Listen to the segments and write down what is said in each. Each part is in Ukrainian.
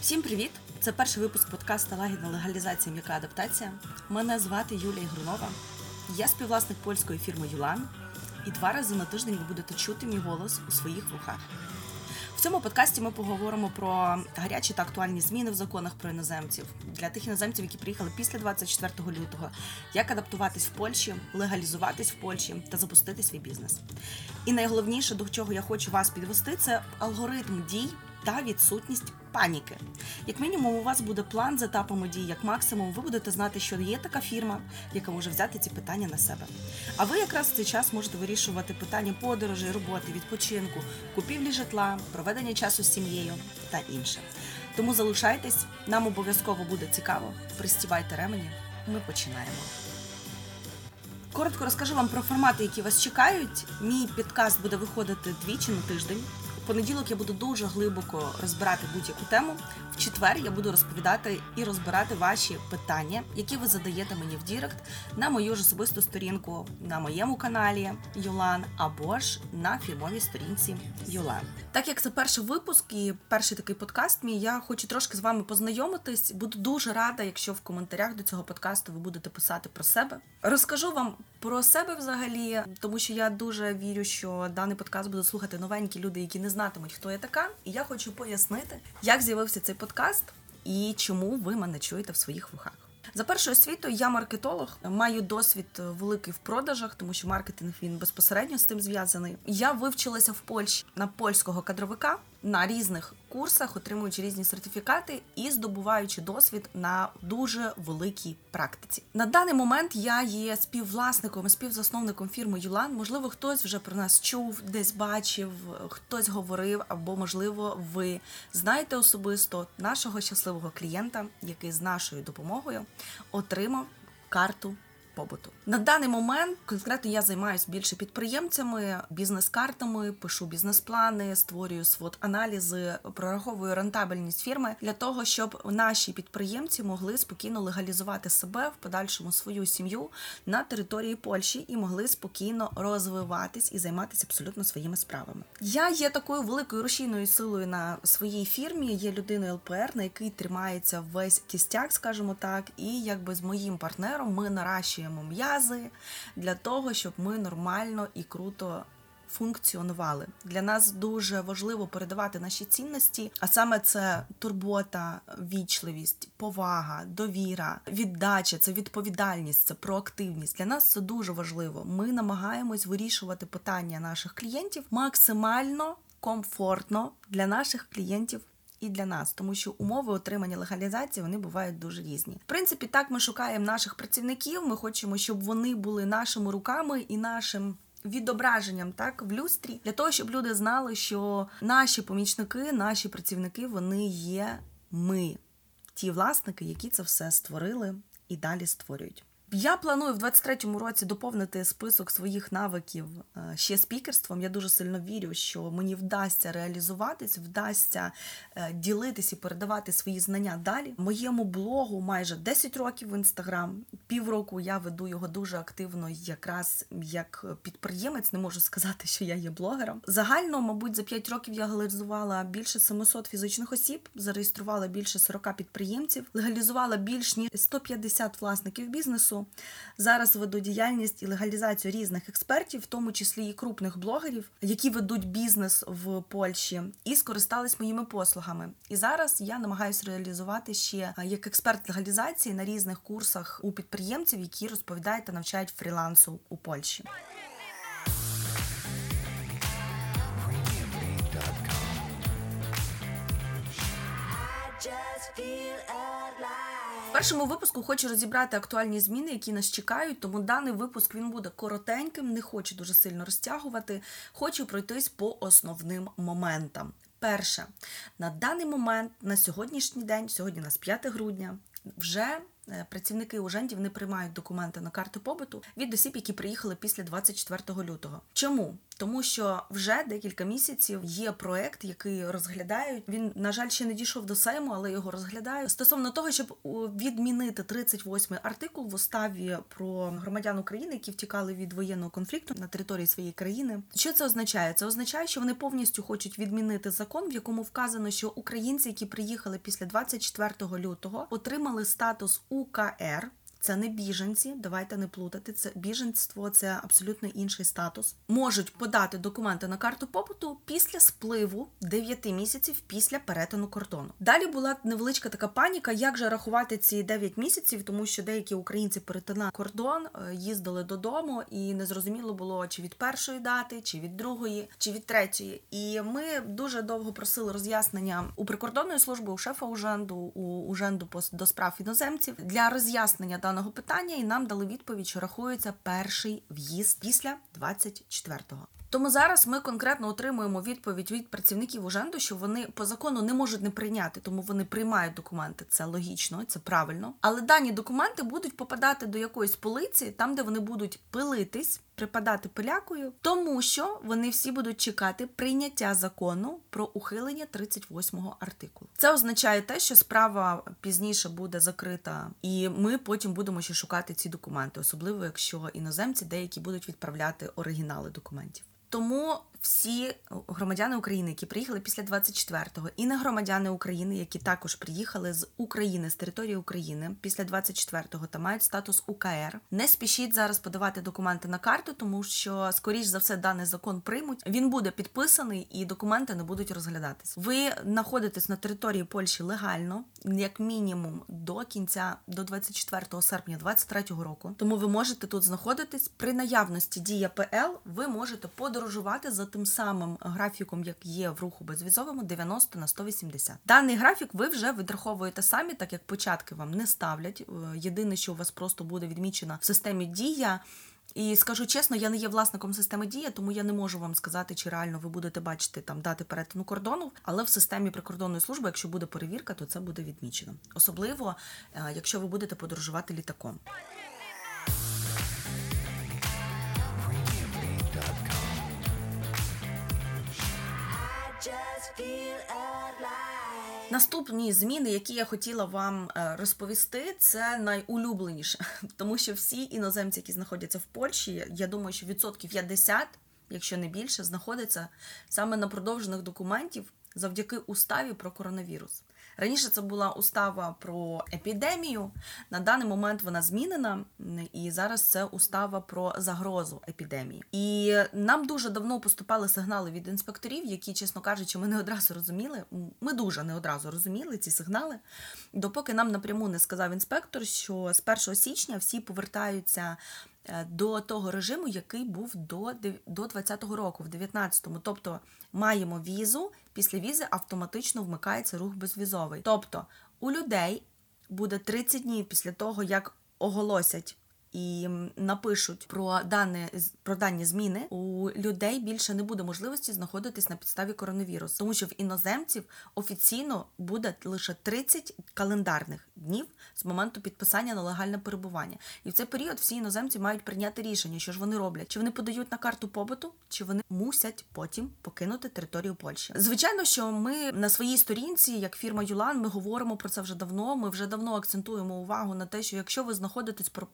Всім привіт! Це перший випуск подкасту Лагідна легалізація м'яка адаптація. Мене звати Юлія Грунова. Я співвласник польської фірми Юлан, і два рази на тиждень ви будете чути мій голос у своїх вухах. Цьому подкасті ми поговоримо про гарячі та актуальні зміни в законах про іноземців для тих іноземців, які приїхали після 24 лютого, як адаптуватись в Польщі, легалізуватись в Польщі та запустити свій бізнес. І найголовніше, до чого я хочу вас підвести, це алгоритм дій та відсутність паніки. Як мінімум, у вас буде план з етапами дій, як максимум, ви будете знати, що є така фірма, яка може взяти ці питання на себе. А ви якраз в цей час можете вирішувати питання подорожей, роботи, відпочинку, купівлі житла, проведення часу з сім'єю та інше. Тому залишайтесь, нам обов'язково буде цікаво. Пристівайте ремені. Ми починаємо. Коротко розкажу вам про формати, які вас чекають. Мій підкаст буде виходити двічі на тиждень. Понеділок я буду дуже глибоко розбирати будь-яку тему. В четвер я буду розповідати і розбирати ваші питання, які ви задаєте мені в Direct на мою ж особисту сторінку на моєму каналі Юлан або ж на фірмовій сторінці Юлан. Так як це перший випуск і перший такий подкаст, мій я хочу трошки з вами познайомитись. Буду дуже рада, якщо в коментарях до цього подкасту ви будете писати про себе. Розкажу вам про себе взагалі, тому що я дуже вірю, що даний подкаст будуть слухати новенькі люди, які не знатимуть, хто я така. І я хочу пояснити, як з'явився цей подкаст і чому ви мене чуєте в своїх вухах. За першою освітою я маркетолог, маю досвід великий в продажах, тому що маркетинг він безпосередньо з цим зв'язаний. Я вивчилася в Польщі на польського кадровика на різних курсах, отримуючи різні сертифікати і здобуваючи досвід на дуже великій практиці. На даний момент я є співвласником і співзасновником фірми Юлан. Можливо, хтось вже про нас чув, десь бачив, хтось говорив, або можливо, ви знаєте особисто нашого щасливого клієнта, який з нашою допомогою отримав карту побуту. На даний момент конкретно я займаюся більше підприємцями, бізнес-картами, пишу бізнес-плани, створюю свот аналізи, прораховую рентабельність фірми для того, щоб наші підприємці могли спокійно легалізувати себе в подальшому свою сім'ю на території Польщі і могли спокійно розвиватись і займатися абсолютно своїми справами. Я є такою великою рушійною силою на своїй фірмі. Є людиною ЛПР, на який тримається весь кістяк, скажімо так, і якби з моїм партнером ми наращуємо м'язи для того, щоб ми нормально і круто. Функціонували для нас дуже важливо передавати наші цінності, а саме це турбота, вічливість, повага, довіра, віддача, це відповідальність, це проактивність. Для нас це дуже важливо. Ми намагаємось вирішувати питання наших клієнтів максимально комфортно для наших клієнтів і для нас, тому що умови отримання легалізації вони бувають дуже різні. В принципі, так ми шукаємо наших працівників. Ми хочемо, щоб вони були нашими руками і нашим. Відображенням так в люстрі для того, щоб люди знали, що наші помічники, наші працівники, вони є ми, ті власники, які це все створили і далі створюють. Я планую в 23-му році доповнити список своїх навиків ще спікерством. Я дуже сильно вірю, що мені вдасться реалізуватись, вдасться ділитись і передавати свої знання далі. Моєму блогу майже 10 років в інстаграм. Півроку я веду його дуже активно, якраз як підприємець. Не можу сказати, що я є блогером. Загально, мабуть, за 5 років я легалізувала більше 700 фізичних осіб, зареєструвала більше 40 підприємців, легалізувала більш ніж 150 власників бізнесу. Зараз веду діяльність і легалізацію різних експертів, в тому числі і крупних блогерів, які ведуть бізнес в Польщі, і скористались моїми послугами. І зараз я намагаюся реалізувати ще як експерт легалізації на різних курсах у підприємців, які розповідають та навчають фрілансу у Польщі. Першому випуску хочу розібрати актуальні зміни, які нас чекають. Тому даний випуск він буде коротеньким, не хочу дуже сильно розтягувати. Хочу пройтись по основним моментам. Перше, на даний момент, на сьогоднішній день, сьогодні у нас 5 грудня, вже працівники ужендів не приймають документи на карту побуту від осіб, які приїхали після 24 лютого. Чому? Тому що вже декілька місяців є проект, який розглядають. Він, на жаль, ще не дійшов до Сейму, але його розглядають стосовно того, щоб відмінити 38-й артикул в уставі про громадян України, які втікали від воєнного конфлікту на території своєї країни. Що це означає? Це означає, що вони повністю хочуть відмінити закон, в якому вказано, що українці, які приїхали після 24 лютого, отримали статус УКР. Це не біженці, давайте не плутати. Це біженство, це абсолютно інший статус. Можуть подати документи на карту побуту після спливу 9 місяців після перетину кордону. Далі була невеличка така паніка, як же рахувати ці 9 місяців, тому що деякі українці перетинали кордон, е, їздили додому, і незрозуміло було чи від першої дати, чи від другої, чи від третьої. І ми дуже довго просили роз'яснення у прикордонної служби, у шефа уженду, у уженду до справ іноземців для роз'яснення даного питання, і нам дали відповідь, що рахується перший в'їзд після 24-го. Тому зараз ми конкретно отримуємо відповідь від працівників уженду, що вони по закону не можуть не прийняти, тому вони приймають документи. Це логічно, це правильно. Але дані документи будуть попадати до якоїсь полиці, там де вони будуть пилитись, припадати пилякою, тому що вони всі будуть чекати прийняття закону про ухилення 38-го артикулу. Це означає те, що справа пізніше буде закрита, і ми потім будемо ще шукати ці документи, особливо якщо іноземці деякі будуть відправляти оригінали документів. Тому всі громадяни України, які приїхали після 24-го, і не громадяни України, які також приїхали з України з території України після 24-го та мають статус УКР, не спішіть зараз подавати документи на карту, тому що скоріш за все даний закон приймуть. Він буде підписаний і документи не будуть розглядатись. Ви знаходитесь на території Польщі легально, як мінімум до кінця до 24 серпня 2023 року. Тому ви можете тут знаходитись при наявності дія ПЛ. Ви можете подорожувати за тим самим графіком, як є в руху безвізовому 90 на 180. Даний графік ви вже відраховуєте самі, так як початки вам не ставлять. Е, Єдине, що у вас просто буде відмічено в системі дія. І скажу чесно, я не є власником системи дія, тому я не можу вам сказати, чи реально ви будете бачити там дати перетину кордону. Але в системі прикордонної служби, якщо буде перевірка, то це буде відмічено. Особливо, е, якщо ви будете подорожувати літаком. Наступні зміни, які я хотіла вам е, розповісти, це найулюбленіше, тому що всі іноземці, які знаходяться в Польщі, я думаю, що відсотків 50, якщо не більше, знаходяться саме на продовжених документів завдяки уставі про коронавірус. Раніше це була устава про епідемію. На даний момент вона змінена, і зараз це устава про загрозу епідемії. І нам дуже давно поступали сигнали від інспекторів, які, чесно кажучи, ми не одразу розуміли. Ми дуже не одразу розуміли ці сигнали, допоки нам напряму не сказав інспектор, що з 1 січня всі повертаються. е, До того режиму, який був до до 20-го року, в 19-му. Тобто маємо візу, після візи автоматично вмикається рух безвізовий. Тобто у людей буде 30 днів після того, як оголосять і напишуть про дані, про дані зміни, у людей більше не буде можливості знаходитись на підставі коронавірусу, тому що в іноземців офіційно буде лише 30 календарних днів з моменту підписання на легальне перебування. І в цей період всі іноземці мають прийняти рішення, що ж вони роблять, чи вони подають на карту побуту, чи вони мусять потім покинути територію Польщі. Звичайно, що ми на своїй сторінці, як фірма Юлан, ми говоримо про це вже давно. Ми вже давно акцентуємо увагу на те, що якщо ви знаходитесь по,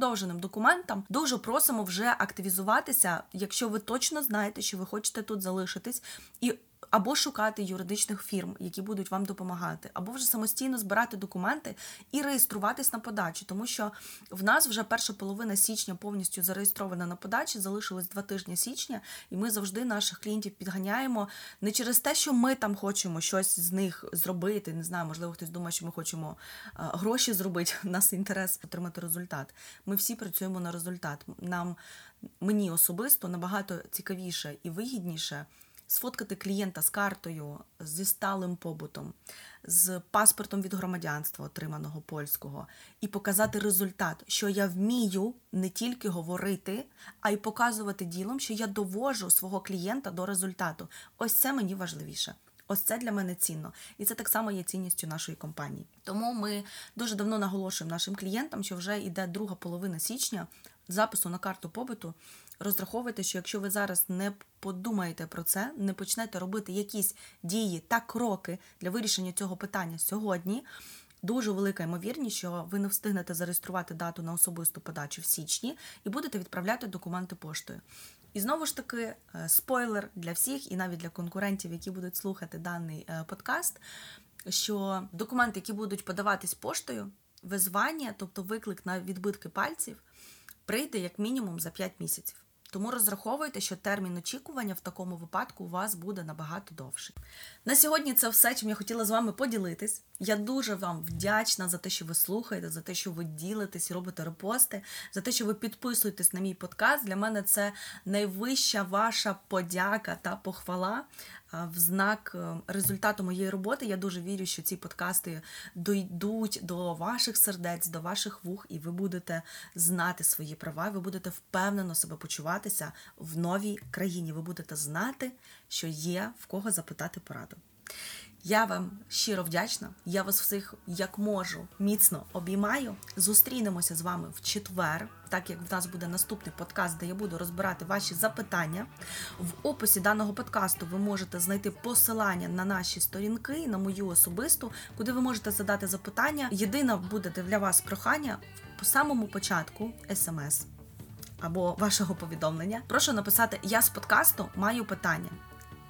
по продовженим документам, дуже просимо вже активізуватися, якщо ви точно знаєте, що ви хочете тут залишитись і. Або шукати юридичних фірм, які будуть вам допомагати, або вже самостійно збирати документи і реєструватись на подачу, тому що в нас вже перша половина січня повністю зареєстрована на подачі, залишилось два тижні січня, і ми завжди наших клієнтів підганяємо не через те, що ми там хочемо щось з них зробити. Не знаю, можливо, хтось думає, що ми хочемо е, гроші зробити. У нас інтерес отримати результат. Ми всі працюємо на результат. Нам мені особисто набагато цікавіше і вигідніше сфоткати клієнта з картою, зі сталим побутом, з паспортом від громадянства, отриманого польського, і показати результат, що я вмію не тільки говорити, а й показувати ділом, що я довожу свого клієнта до результату. Ось це мені важливіше. Ось це для мене цінно, і це так само є цінністю нашої компанії. Тому ми дуже давно наголошуємо нашим клієнтам, що вже йде друга половина січня запису на карту побиту. Розраховуйте, що якщо ви зараз не подумаєте про це, не почнете робити якісь дії та кроки для вирішення цього питання сьогодні. Дуже велика ймовірність, що ви не встигнете зареєструвати дату на особисту подачу в січні і будете відправляти документи поштою. І знову ж таки, е, спойлер для всіх, і навіть для конкурентів, які будуть слухати даний е, подкаст, що документи, які будуть подаватись поштою, визвання, тобто виклик на відбитки пальців, прийде як мінімум за 5 місяців. Тому розраховуйте, що термін очікування в такому випадку у вас буде набагато довший. На сьогодні це все, чим я хотіла з вами поділитись. Я дуже вам вдячна за те, що ви слухаєте, за те, що ви ділитесь робите репости, за те, що ви підписуєтесь на мій подкаст. Для мене це найвища ваша подяка та похвала в знак е, результату моєї роботи. Я дуже вірю, що ці подкасти дійдуть до ваших сердець, до ваших вух, і ви будете знати свої права, ви будете впевнено себе почуватися в новій країні. Ви будете знати, що є в кого запитати пораду. Я вам щиро вдячна. Я вас всіх як можу міцно обіймаю. Зустрінемося з вами в четвер, так як в нас буде наступний подкаст, де я буду розбирати ваші запитання. В описі даного подкасту ви можете знайти посилання на наші сторінки, на мою особисту, куди ви можете задати запитання. Єдине буде для вас прохання по самому початку смс або вашого повідомлення. Прошу написати Я з подкасту маю питання.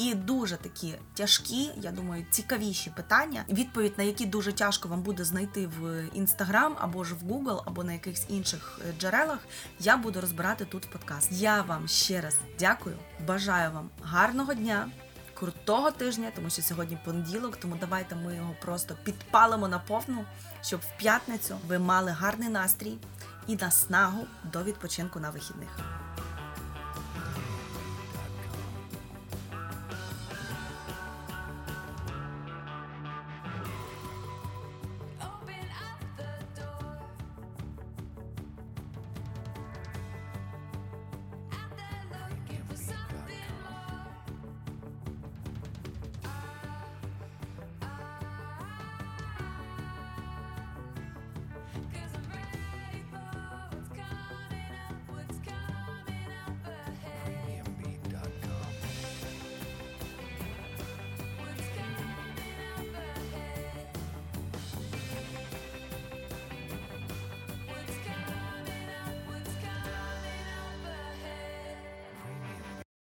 І дуже такі тяжкі, я думаю, цікавіші питання, відповідь на які дуже тяжко вам буде знайти в Інстаграм або ж в Google, або на якихось інших е, джерелах. Я буду розбирати тут подкаст. Я вам ще раз дякую. Бажаю вам гарного дня, крутого тижня, тому що сьогодні понеділок. Тому давайте ми його просто підпалимо на повну, щоб в п'ятницю ви мали гарний настрій і наснагу до відпочинку на вихідних.